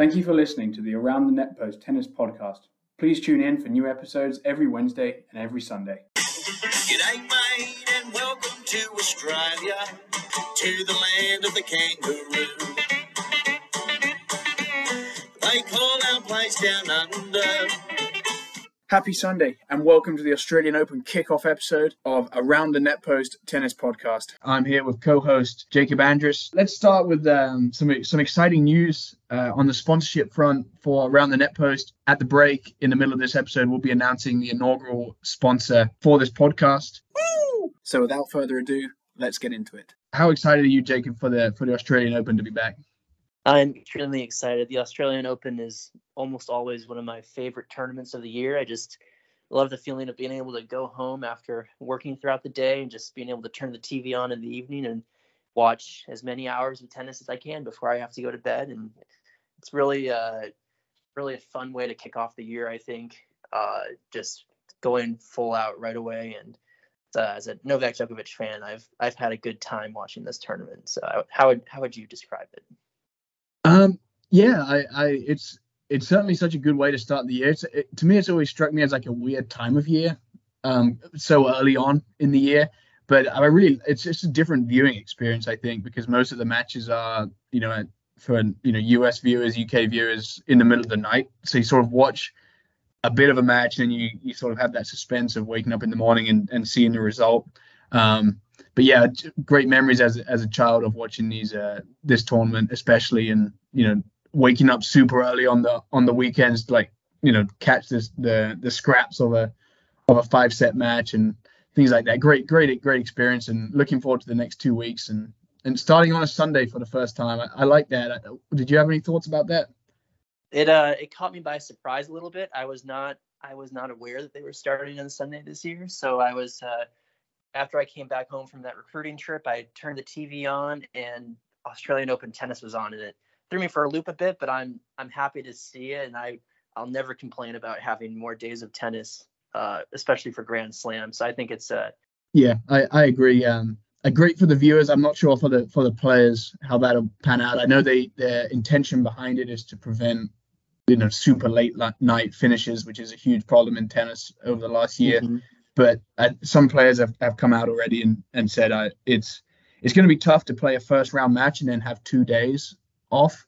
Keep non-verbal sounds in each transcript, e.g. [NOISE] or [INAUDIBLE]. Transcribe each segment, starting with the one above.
Thank you for listening to the Around the Net Post Tennis Podcast. Please tune in for new episodes every Wednesday and every Sunday. G'day, mate, and welcome to Australia, to the land of the kangaroo. They call our place down under. Happy Sunday, and welcome to the Australian Open kickoff episode of Around the Net Post Tennis Podcast. I'm here with co-host Jacob Andrus. Let's start with um, some some exciting news uh, on the sponsorship front for Around the Net Post. At the break, in the middle of this episode, we'll be announcing the inaugural sponsor for this podcast. Woo! So, without further ado, let's get into it. How excited are you, Jacob, for the for the Australian Open to be back? I'm extremely excited. The Australian Open is almost always one of my favorite tournaments of the year. I just love the feeling of being able to go home after working throughout the day and just being able to turn the TV on in the evening and watch as many hours of tennis as I can before I have to go to bed. And it's really, uh, really a fun way to kick off the year. I think uh, just going full out right away. And uh, as a Novak Djokovic fan, I've I've had a good time watching this tournament. So how would how would you describe it? Um, yeah, I, I, it's it's certainly such a good way to start the year. It, to me, it's always struck me as like a weird time of year, um, so early on in the year. But I really, it's just a different viewing experience, I think, because most of the matches are, you know, for you know US viewers, UK viewers in the middle of the night. So you sort of watch a bit of a match, and you you sort of have that suspense of waking up in the morning and, and seeing the result. Um, but yeah, great memories as as a child of watching these uh, this tournament, especially and you know waking up super early on the on the weekends to like you know catch this the the scraps of a of a five set match and things like that. Great great great experience and looking forward to the next two weeks and and starting on a Sunday for the first time. I, I like that. Did you have any thoughts about that? It uh it caught me by surprise a little bit. I was not I was not aware that they were starting on Sunday this year, so I was uh after I came back home from that recruiting trip, I turned the TV on and Australian Open tennis was on, and it threw me for a loop a bit. But I'm I'm happy to see it, and I I'll never complain about having more days of tennis, uh, especially for Grand Slams. So I think it's uh yeah, I I agree. Um, great for the viewers. I'm not sure for the for the players how that'll pan out. I know they their intention behind it is to prevent you know super late night finishes, which is a huge problem in tennis over the last year. Mm-hmm but uh, some players have, have come out already and, and said uh, it's it's going to be tough to play a first round match and then have two days off.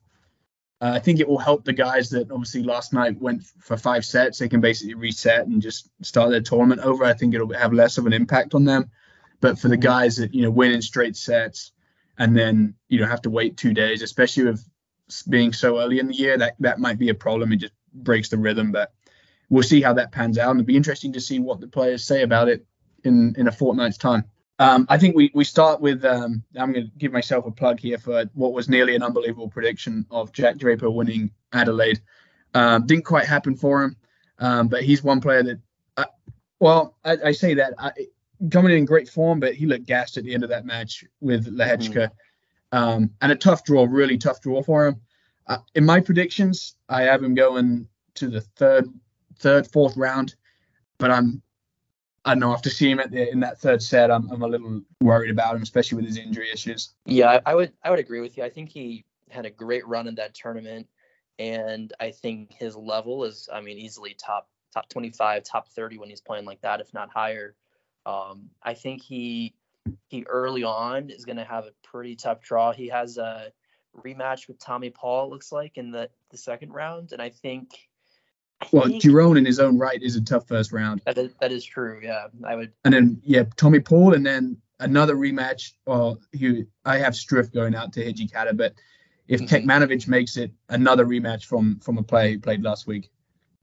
Uh, I think it will help the guys that obviously last night went for five sets. They can basically reset and just start their tournament over. I think it'll have less of an impact on them. But for the mm-hmm. guys that you know win in straight sets and then you know have to wait two days, especially with being so early in the year, that that might be a problem. It just breaks the rhythm. But we'll see how that pans out. And it'll be interesting to see what the players say about it in, in a fortnight's time. Um, I think we, we start with um, I'm going to give myself a plug here for what was nearly an unbelievable prediction of Jack Draper winning Adelaide. Um, didn't quite happen for him, um, but he's one player that, uh, well, I, I, say that I, coming in great form, but he looked gassed at the end of that match with Lehecka. Mm. and a tough draw, really tough draw for him. Uh, in my predictions, I have him going to the third third, fourth round. But I'm, I know, after seeing him at the, in that third set, I'm, I'm a little worried about him, especially with his injury issues. Yeah, I would, I would agree with you. I think he had a great run in that tournament, and I think his level is, I mean, easily top top 25, top 30 when he's playing like that, if not higher. Um, I think he he early on is going to have a pretty tough draw. He has a rematch with Tommy Paul, looks like, in the the second round, and I think well, Giron in his own right is a tough first round. That is, that is true. Yeah, I would. And then yeah, Tommy Paul, and then another rematch. Well, he, I have Struff going out to Hijikata, but if mm-hmm. Kecmanovic makes it, another rematch from from a player he played last week.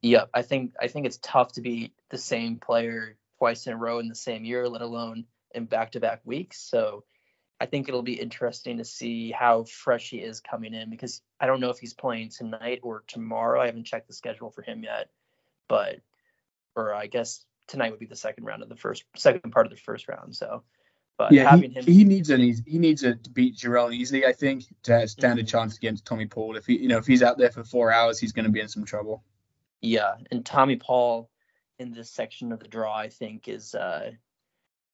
Yep, I think I think it's tough to be the same player twice in a row in the same year, let alone in back-to-back weeks. So I think it'll be interesting to see how fresh he is coming in because I don't know if he's playing tonight or tomorrow. I haven't checked the schedule for him yet, but or I guess tonight would be the second round of the first second part of the first round. So, but yeah, he, him, he needs an he needs to beat Giron easily. I think to stand mm-hmm. a chance against Tommy Paul. If he you know if he's out there for four hours, he's going to be in some trouble. Yeah, and Tommy Paul in this section of the draw, I think is uh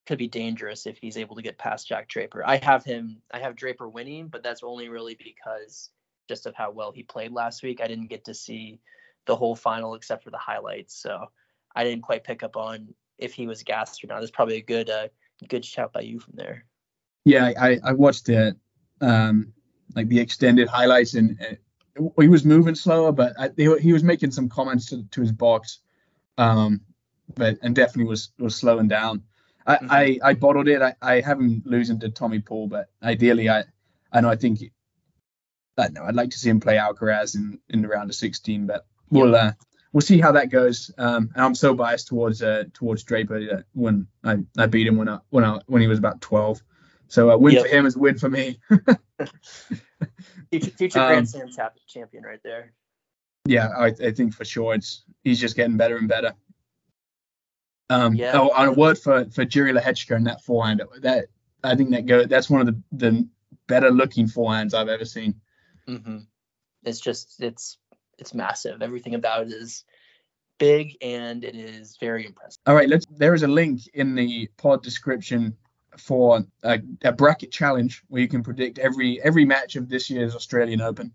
could be dangerous if he's able to get past Jack Draper. I have him. I have Draper winning, but that's only really because just of how well he played last week. I didn't get to see the whole final except for the highlights, so I didn't quite pick up on if he was gassed or not. That's probably a good uh, good shout by you from there. Yeah, I I watched the um like the extended highlights and uh, he was moving slower, but I, he, he was making some comments to, to his box, um, but and definitely was was slowing down. I, mm-hmm. I, I bottled it. I, I have him losing to Tommy Paul, but ideally, I I know I think I know I'd like to see him play Alcaraz in in the round of 16, but we'll uh, we'll see how that goes. Um, and I'm so biased towards uh, towards Draper uh, when I, I beat him when I when I when he was about 12. So a win yep. for him is a win for me. [LAUGHS] future, future um, Grand Slam champion right there. Yeah, I, I think for sure it's he's just getting better and better. Um, yeah. Oh, on a word for for Jiri Lehecka and that forehand. That I think that go. That's one of the the better looking forehands I've ever seen. Mm-hmm. It's just it's it's massive. Everything about it is big and it is very impressive. All right, let's. There is a link in the pod description for a, a bracket challenge where you can predict every every match of this year's Australian Open.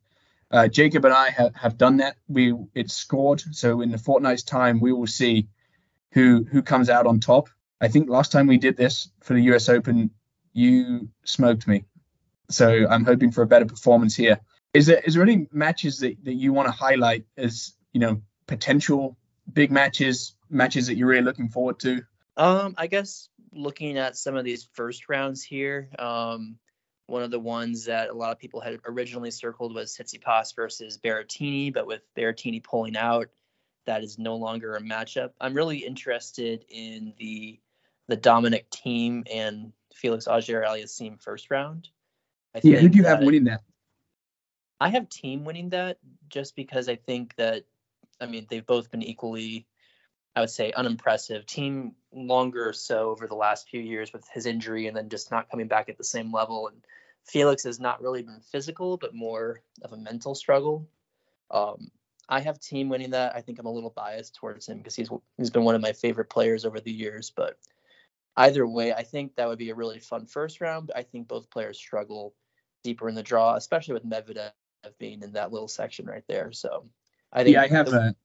Uh, Jacob and I have, have done that. We it's scored, so in the fortnight's time we will see who who comes out on top. I think last time we did this for the US Open, you smoked me. So I'm hoping for a better performance here. Is there is there any matches that, that you want to highlight as you know potential big matches, matches that you're really looking forward to? Um, I guess looking at some of these first rounds here, um, one of the ones that a lot of people had originally circled was Tsitsipas versus Berrettini, but with Berrettini pulling out, that is no longer a matchup. I'm really interested in the the Dominic Thiem and Felix Auger Aliassime first round. I yeah, who do you have winning that? I have Thiem winning that just because I think that I mean they've both been equally I would say unimpressive. Thiem longer or so over the last few years with his injury and then just not coming back at the same level. And Felix has not really been physical, but more of a mental struggle. Um, I have Thiem winning that. I think I'm a little biased towards him because he's he's been one of my favorite players over the years. But either way, I think that would be a really fun first round. I think both players struggle deeper in the draw, especially with Medvedev being in that little section right there. So I think yeah, I have a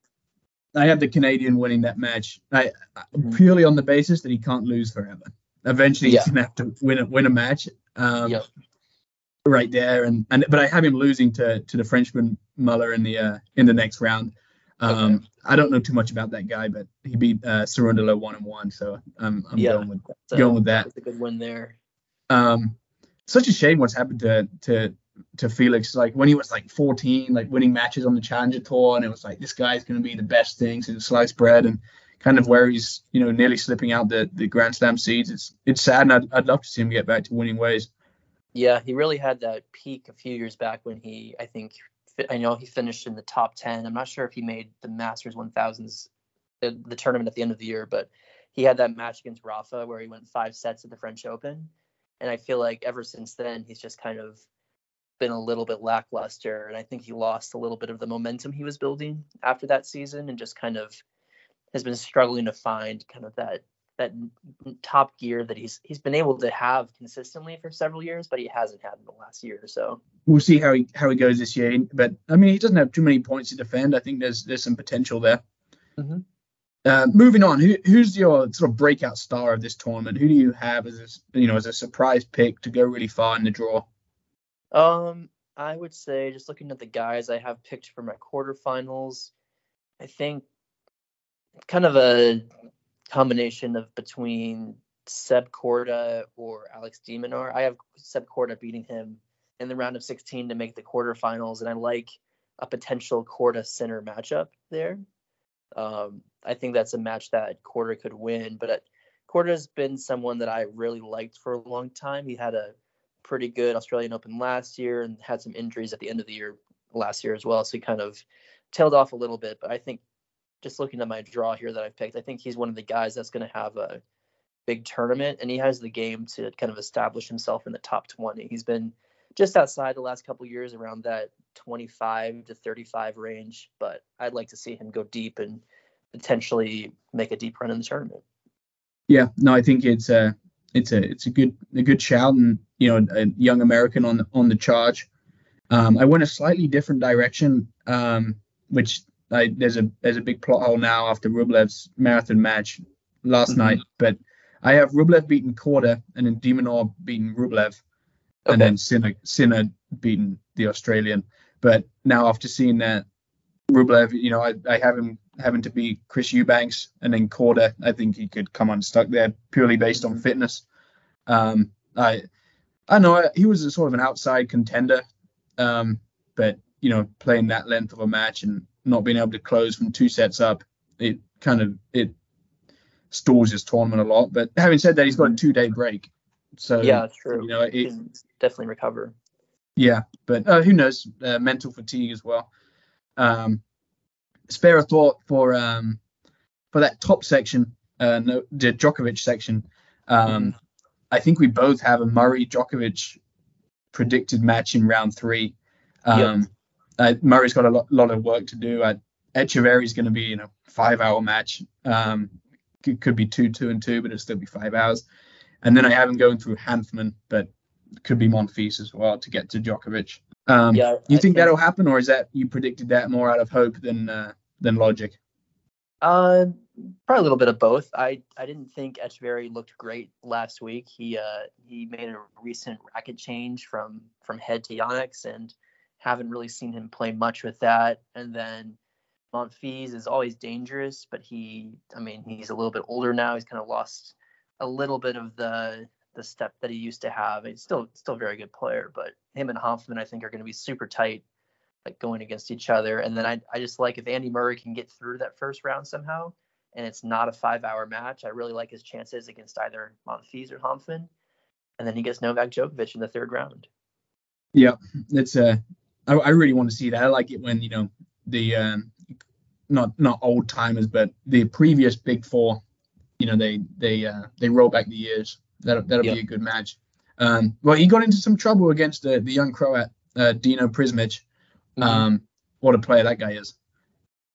I have the Canadian winning that match. I mm-hmm. purely on the basis that he can't lose forever. Eventually, yeah. he's gonna have to win a win a match. Um, yep. Right there, and and but I have him losing to to the Frenchman Muller in the uh, in the next round. Um, okay. I don't know too much about that guy, but he beat uh, one and one, so I'm I'm yeah, going with going with that. That's a good win there. Um, such a shame what's happened to to to Felix, like when he was like 14, like winning matches on the Challenger Tour, and it was like this guy's going to be the best thing since sliced bread, and kind of where he's you know nearly slipping out the the Grand Slam seeds. It's it's sad, and I'd, I'd love to see him get back to winning ways. Yeah, he really had that peak a few years back when he, I think, I know he finished in the top 10. I'm not sure if he made the Masters 1000s, the, the tournament at the end of the year, but he had that match against Rafa where he went five sets at the French Open. And I feel like ever since then, he's just kind of been a little bit lackluster. And I think he lost a little bit of the momentum he was building after that season and just kind of has been struggling to find kind of that that top gear that he's he's been able to have consistently for several years, but he hasn't had in the last year or so. We'll see how he how he goes this year. But I mean, he doesn't have too many points to defend. I think there's there's some potential there. Mm-hmm. Uh, moving on, who, who's your sort of breakout star of this tournament? Who do you have as a, you know as a surprise pick to go really far in the draw? Um, I would say just looking at the guys I have picked for my quarterfinals, I think kind of a combination of between Seb Korda or Alex de Minaur. I have Seb Korda beating him in the round of 16 to make the quarterfinals, and I like a potential Korda Sinner matchup there. Um, I think that's a match that Korda could win, but Korda has been someone that I really liked for a long time. He had a pretty good Australian Open last year and had some injuries at the end of the year last year as well. So he kind of tailed off a little bit. But I think just looking at my draw here that I've picked, I think he's one of the guys that's going to have a big tournament and he has the game to kind of establish himself in the top 20. He's been just outside the last couple years around that 25 to 35 range, but I'd like to see him go deep and potentially make a deep run in the tournament. Yeah, no, I think it's a it's a it's a good a good shout and you know a young American on the, on the charge. Um, I went a slightly different direction, um, which I, there's a there's a big plot hole now after Rublev's marathon match last Mhm. night. But I have Rublev beating Korda and then de Minaur beating Rublev, and then Sinner Sinner beating the Australian. But now after seeing that, Rublev, you know, I, I have him having to beat Chris Eubanks and then Korda. I think he could come unstuck there purely based on fitness. Um, I I know he was a sort of an outside contender, um, but you know, playing that length of a match and not being able to close from two sets up, it kind of it stalls his tournament a lot. But having said that, he's got a two day break, so yeah, that's true. you know, He can definitely recover. yeah, but uh, who knows? Uh, mental fatigue as well. Um, spare a thought for um, for that top section, uh, no, the Djokovic section. Um, I think we both have a Murray Djokovic predicted match in round three. Um, uh, Murray's got a lot, lot of work to do. Uh, Etcheverry's going to be, you know, five hour match. Um, could, could be two, two and two, but it'll still be five hours. And then I have him going through Hanfmann, but could be Monfils as well to get to Djokovic. Um, Yeah, you I think, that'll happen, or is that you predicted that more out of hope than uh, than logic? Uh, probably a little bit of both. I I didn't think Etcheverry looked great last week. He uh he made a recent racket change from from head to Yonex and haven't really seen him play much with that. And then Monfils is always dangerous, but he I mean he's a little bit older now. He's kind of lost a little bit of the the step that he used to have. He's still still a very good player, but him and Hanfmann I think are going to be super tight like going against each other. And then I, I just like if Andy Murray can get through that first round somehow, and it's not a five hour match, I really like his chances against either Monfils or Hanfmann. And then he gets Novak Djokovic in the third round. Yeah, it's uh, I, I really want to see that. I like it when you know the um, not not old timers, but the previous big four, you know, they they uh, they roll back the years. That'll that'll Yeah. be a good match. Um, well, he got into some trouble against the the young Croat uh, Dino Prizmic. Um, what a player that guy is.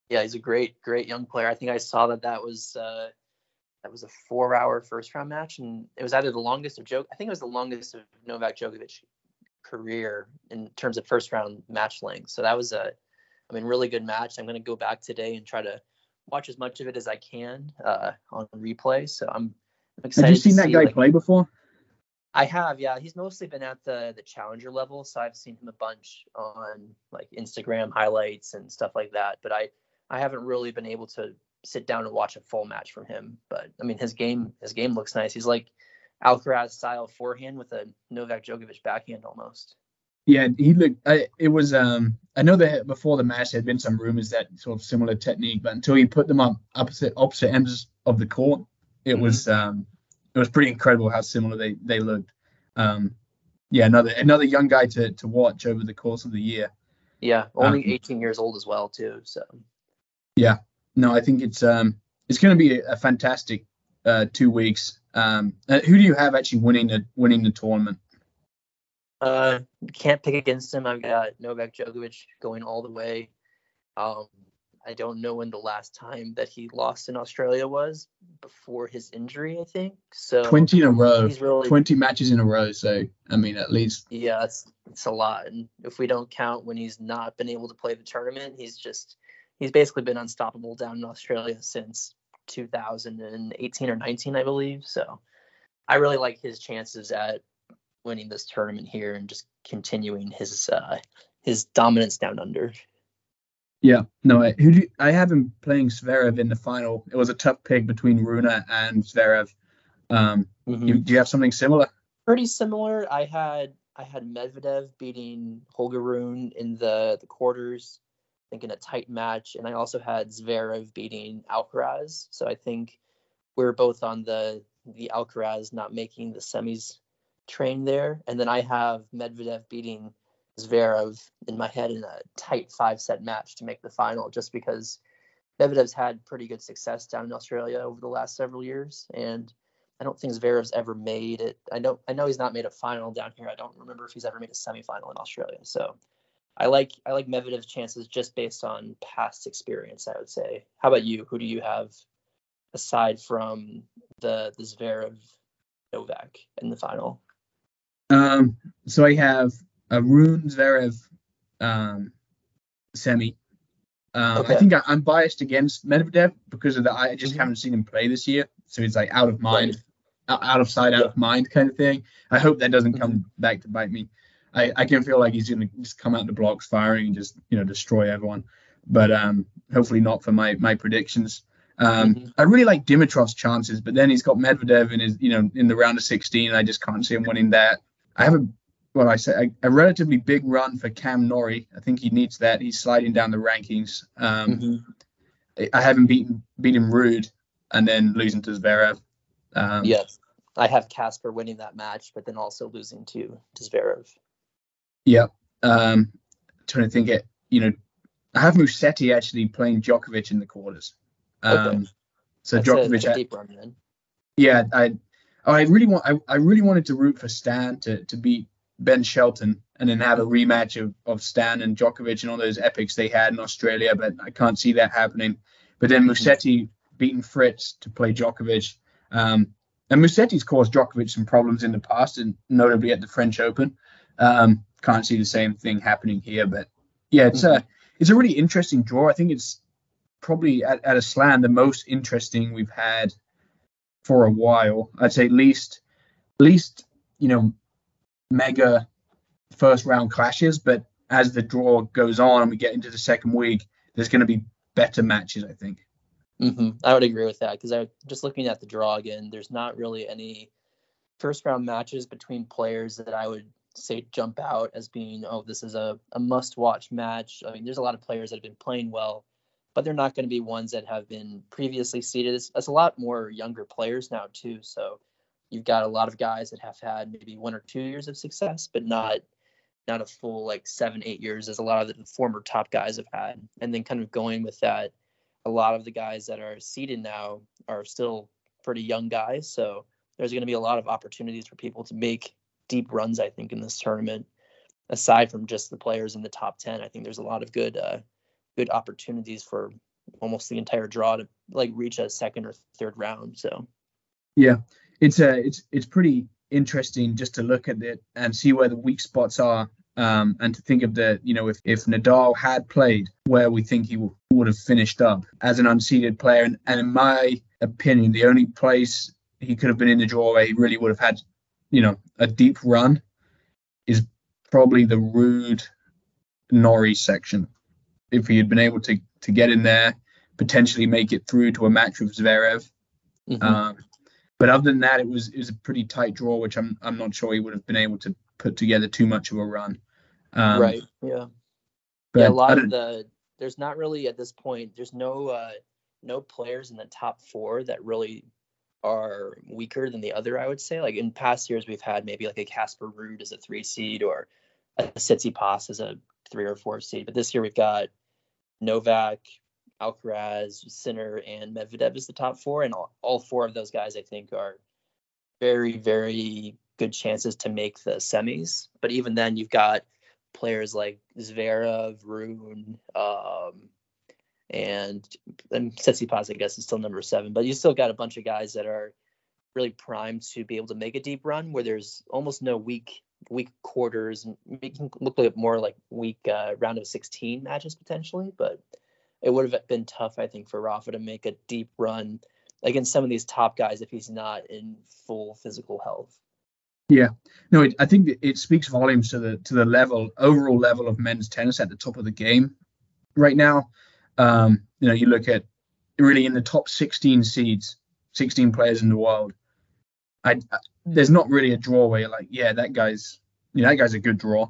Yeah, he's a great, great young player. I think I saw that that was uh, that was a four hour first round match, and it was either the longest of Djok. I think it was the longest of Novak Djokovic career in terms of first round match length. So that was a, I mean, really good match. I'm going to go back today and try to watch as much of it as I can uh, on replay. So I'm, I'm excited. Have you seen that see, guy like- play before? I have, yeah. He's mostly been at the the challenger level, so I've seen him a bunch on like Instagram highlights and stuff like that. But I I haven't really been able to sit down and watch a full match from him. But I mean, his game his game looks nice. He's like Alcaraz style forehand with a Novak Djokovic backhand almost. Yeah, he looked. I, it was. Um, I know that before the match there had been some rumors that sort of similar technique, but until he put them up opposite opposite ends of the court, it was um, it was pretty incredible how similar they they looked. Um, yeah, another another young guy to to watch over the course of the year. Yeah, only Um, 18 years old as well too. So Yeah. No, I think it's um it's going to be a, a fantastic uh, two weeks. Um, uh, who do you have actually winning the winning the tournament? uh, can't pick against him. I've got Novak Djokovic going all the way. Um, I don't know when the last time that he lost in Australia was before his injury. I think so. Twenty in a row, He's really twenty matches in a row. So I mean, at least yeah, that's it's a lot. And if we don't count when he's not been able to play the tournament, he's just he's basically been unstoppable down in Australia since 2018 or 19, I believe. So I really like his chances at winning this tournament here and just continuing his uh his dominance down under. Yeah, no. I, who do you, I have him playing Zverev in the final? It was a tough pick between Rune and Zverev. Um, you, do you have something similar? Pretty similar. I had I had Medvedev beating Holger Rune in the the quarters, think in a tight match, and I also had Zverev beating Alcaraz. So I think we are both on the the Alcaraz not making the semis train there, and then I have Medvedev beating Zverev in my head in a tight five set match to make the final, just because Medvedev's had pretty good success down in Australia over the last several years, and I don't think Zverev's ever made it. I know I know he's not made a final down here. I don't remember if he's ever made a semifinal in Australia. So I like I like Medvedev's chances just based on past experience. I would say. How about you? Who do you have aside from the the Zverev Novak in the final? Um, so I have a Rune Zverev um, semi. Um, Okay. I think I, I'm biased against Medvedev because of that. I just Mhm. haven't seen him play this year, so he's like out of mind, out out of sight, out of mind kind of thing. I hope that doesn't come back to bite me. I, I can feel like he's gonna just come out the blocks firing and just you know destroy everyone, but um, hopefully not for my my predictions. Um, Mhm. I really like Dimitrov's chances, but then he's got Medvedev in his you know in the round of 16. And I just can't see him winning that. I have a well, I say a, a relatively big run for Cam Norrie. I think he needs that. He's sliding down the rankings. Um, Mhm. I haven't beaten beaten Ruud and then losing to Zverev. Um, Yes. I have Casper winning that match, but then also losing to to Zverev. Yeah. Um, trying to think it. You know, I have Musetti actually playing Djokovic in the quarters. Um, Okay. So That's Djokovic, a I- deep run then. yeah, I, I really want, I, I really wanted to root for Stan to to beat Ben Shelton and then have a rematch of, of Stan and Djokovic and all those epics they had in Australia, but I can't see that happening. But then Musetti beating Fritz to play Djokovic. Um, and Musetti's caused Djokovic some problems in the past, and notably at the French Open. Um, can't see the same thing happening here, but yeah, it's a it's a really interesting draw. I think it's probably at, at a slam the most interesting we've had for a while. I'd say at least at least you know mega first round clashes, but as the draw goes on and we get into the second week, there's going to be better matches. I think. hmm I would agree with that because I just looking at the draw again. There's not really any first round matches between players that I would say jump out as being oh this is a, a must watch match. I mean there's a lot of players that have been playing well, but they're not going to be ones that have been previously seeded. It's, it's a lot more younger players now too. So you've got a lot of guys that have had maybe one or two years of success, but not not a full like seven eight years as a lot of the former top guys have had. And then kind of going with that a lot of the guys that are seeded now are still pretty young guys. So there's going to be a lot of opportunities for people to make deep runs, I think, in this tournament. Aside from just the players in the top 10, I think there's a lot of good, uh, good opportunities for almost the entire draw to like reach a second or third round. So Yeah, it's a it's it's pretty interesting just to look at it and see where the weak spots are, um, and to think of the you know if if Nadal had played where we think he w- would have finished up as an unseeded player, and, and in my opinion, the only place he could have been in the draw where he really would have had you know a deep run is probably the Ruud Norrie section. If he had been able to to get in there, potentially make it through to a match with Zverev. mhm. Um, but other than that, it was it was a pretty tight draw, which I'm I'm not sure he would have been able to put together too much of a run. Um, right. Yeah. But yeah, a lot of the there's not really at this point there's no uh no players in the top four that really are weaker than the other i would say. Like in past years we've had maybe like a casper Ruud as a three seed or a Tsitsipas as a three or four seed. But this year we've got novak alcaraz sinner and medvedev as the top four. And all, all four of those guys i think are very very good chances to make the semis. But even then you've got players like Zverev, Rune, um, and and Tsitsipas, I guess, is still number seven. But you still got a bunch of guys that are really primed to be able to make a deep run, where there's almost no weak weak quarters, and making look like more like weak uh, round of 16 matches potentially. But it would have been tough, I think, for Rafa to make a deep run against some of these top guys if he's not in full physical health. Yeah, no, it, I think it- it speaks volumes to the to the level overall level of men's tennis at the top of the game right now. Um, you know, you look at really in the top 16 seeds, 16 players in the world. I, I there's not really a draw where you're like, yeah, that guy's you know that guy's a good draw.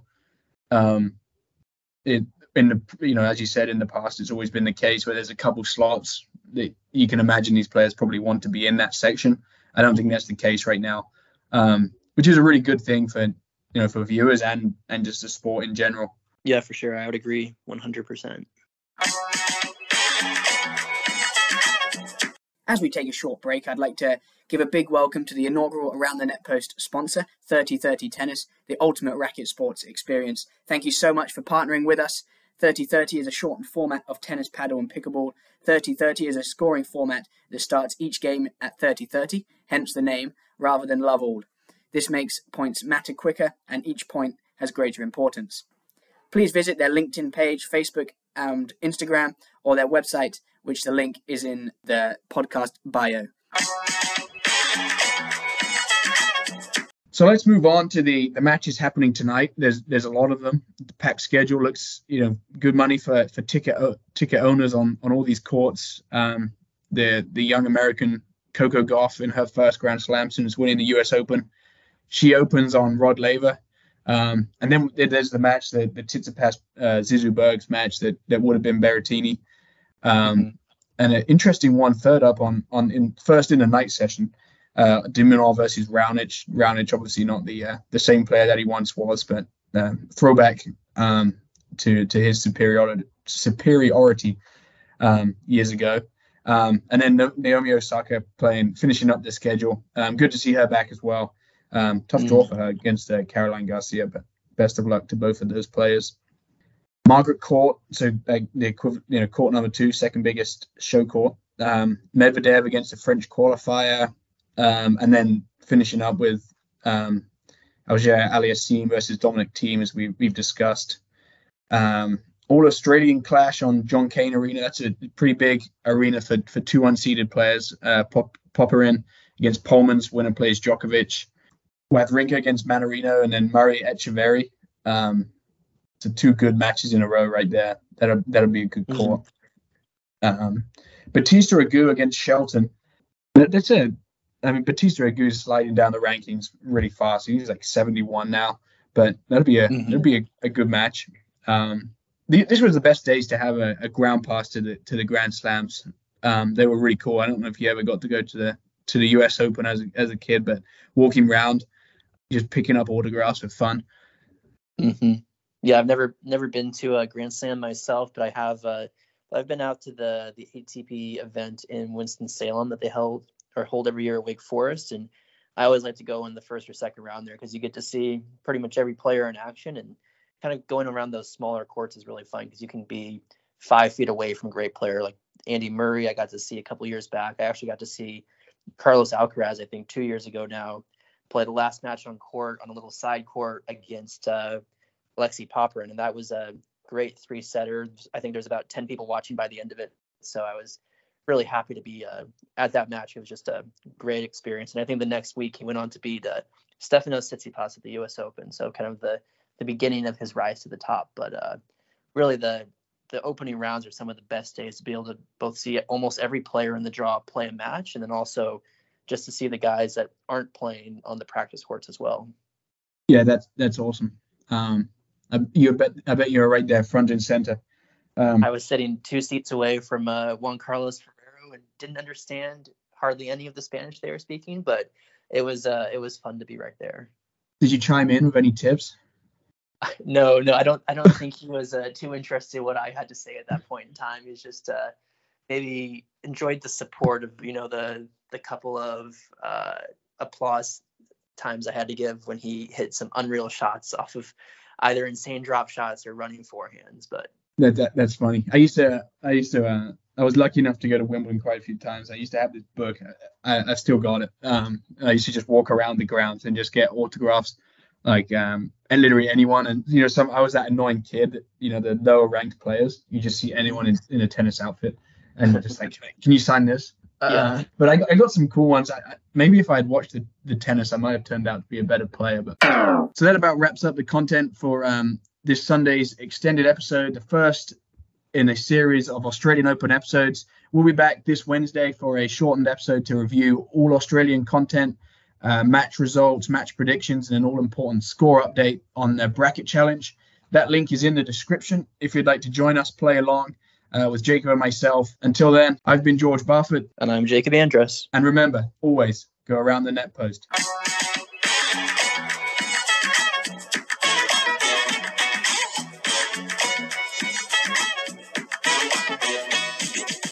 Um, it in the you know as you said in the past, it's always been the case where there's a couple slots that you can imagine these players probably want to be in that section. I don't think that's the case right now, um, which is a really good thing for you know for viewers and and just the sport in general. Yeah, for sure. I would agree 100%. As we take a short break, I'd like to give a big welcome to the inaugural Around the Net Post sponsor, 3030 Tennis, the ultimate racket sports experience. Thank you so much for partnering with us. 3030 is a shortened format of tennis, padel, and pickleball. 3030 is a scoring format that starts each game at 3030, hence the name, rather than love all. This makes points matter quicker, and each point has greater importance. please visit their LinkedIn page, Facebook, and Instagram, or their website, which the link is in the podcast bio. So let's move on to the the matches happening tonight. There's there's a lot of them. The packed schedule looks you know good money for for ticket ticket owners on on all these courts. Um, the the young American Coco Gauff in her first Grand Slam since winning the U.S. Open. She opens on Rod Laver, um, and then there's the match, the the Tsitsipas uh, Zizou Bergs match that that would have been Berrettini. Um, mm-hmm. And an interesting one, third up on on in first in the night session uh, de Minaur versus Raonic. Raonic, obviously not the uh, the same player that he once was, but uh, throwback um, to to his superiority superiority um, years ago. Um, and then Naomi Osaka playing, finishing up the schedule. Um, good to see her back as well. Um, tough draw mm. for her against uh, Caroline Garcia, but best of luck to both of those players. Margaret Court, so uh, the equivalent, you know, court number two, second biggest show court. Um, Medvedev against the French qualifier um, and then finishing up with um, Auger Aliassime versus Dominic Thiem, as we, we've discussed. Um, all Australian clash on John Cain Arena. That's a pretty big arena for, for two unseeded players. Uh, Pop, Popyrin against Polmans, winner plays Djokovic. Wawrinka against Mannarino, and then Murray Etcheverry. Um, so two good matches in a row right there. That'll that'll be a good call. Mm-hmm. Um, Bautista Agut against Shelton. That's a I mean, Bautista Agut's sliding down the rankings really fast. He's like 71 now, but that'll be a mm-hmm. that'll be a, a good match. Um, the, this was the best days to have a, a, ground pass to the to the Grand Slams. Um, they were really cool. I don't know if you ever got to go to the to the U.S. Open as a, as a kid, but walking around, just picking up autographs for fun. Mm-hmm. Yeah, I've never never been to a Grand Slam myself, but I have. Uh, I've been out to the the ATP event in Winston Salem that they held or hold every year at Wake Forest, and I always like to go in the first or second round there because you get to see pretty much every player in action, and kind of going around those smaller courts is really fun because you can be five feet away from a great player like Andy Murray. I got to see a couple years back. I actually got to see Carlos Alcaraz, I think two years ago now, play the last match on court on a little side court against uh, Alexei Popyrin, and that was a great three setter. I think there's about 10 people watching by the end of it. So I was really happy to be uh, at that match. It was just a great experience. And I think the next week he went on to beat uh, Stefanos Tsitsipas at the U.S. Open. So kind of the the beginning of his rise to the top. But uh, really the the opening rounds are some of the best days to be able to both see almost every player in the draw play a match, and then also just to see the guys that aren't playing on the practice courts as well. Yeah, that's that's awesome. Um, I, you bet I bet you're right there, front and center. Um, I was sitting two seats away from uh, Juan Carlos Ferrero and didn't understand hardly any of the Spanish they were speaking, but it was uh, it was fun to be right there. Did you chime in with any tips? [LAUGHS] No, no, I don't. I don't think he was uh, too interested in what I had to say at that point in time. He's just uh, maybe enjoyed the support of you know the the couple of uh, applause times I had to give when he hit some unreal shots off of either insane drop shots or running forehands. But that, that that's funny. I used to I used to uh, I was lucky enough to go to Wimbledon quite a few times. I used to have this book. I, I still got it. Um, I used to just walk around the grounds and just get autographs, like um, and literally anyone. And you know, some I was that annoying kid. You know, the lower ranked players. You just see anyone in, in a tennis outfit, and just like, can you sign this? Uh, yeah. But I, I got some cool ones. I, maybe if I had watched the, the tennis, I might have turned out to be a better player. But [COUGHS] so that about wraps up the content for um, this Sunday's extended episode, the first in a series of Australian Open episodes. We'll be back this Wednesday for a shortened episode to review all Australian content, uh, match results, match predictions, and an all important score update on the bracket challenge. That link is in the description if you'd like to join us, play along uh, with Jacob and myself. Until then, I've been George Barfoot. And I'm Jacob Andrus. And remember, always go around the net post.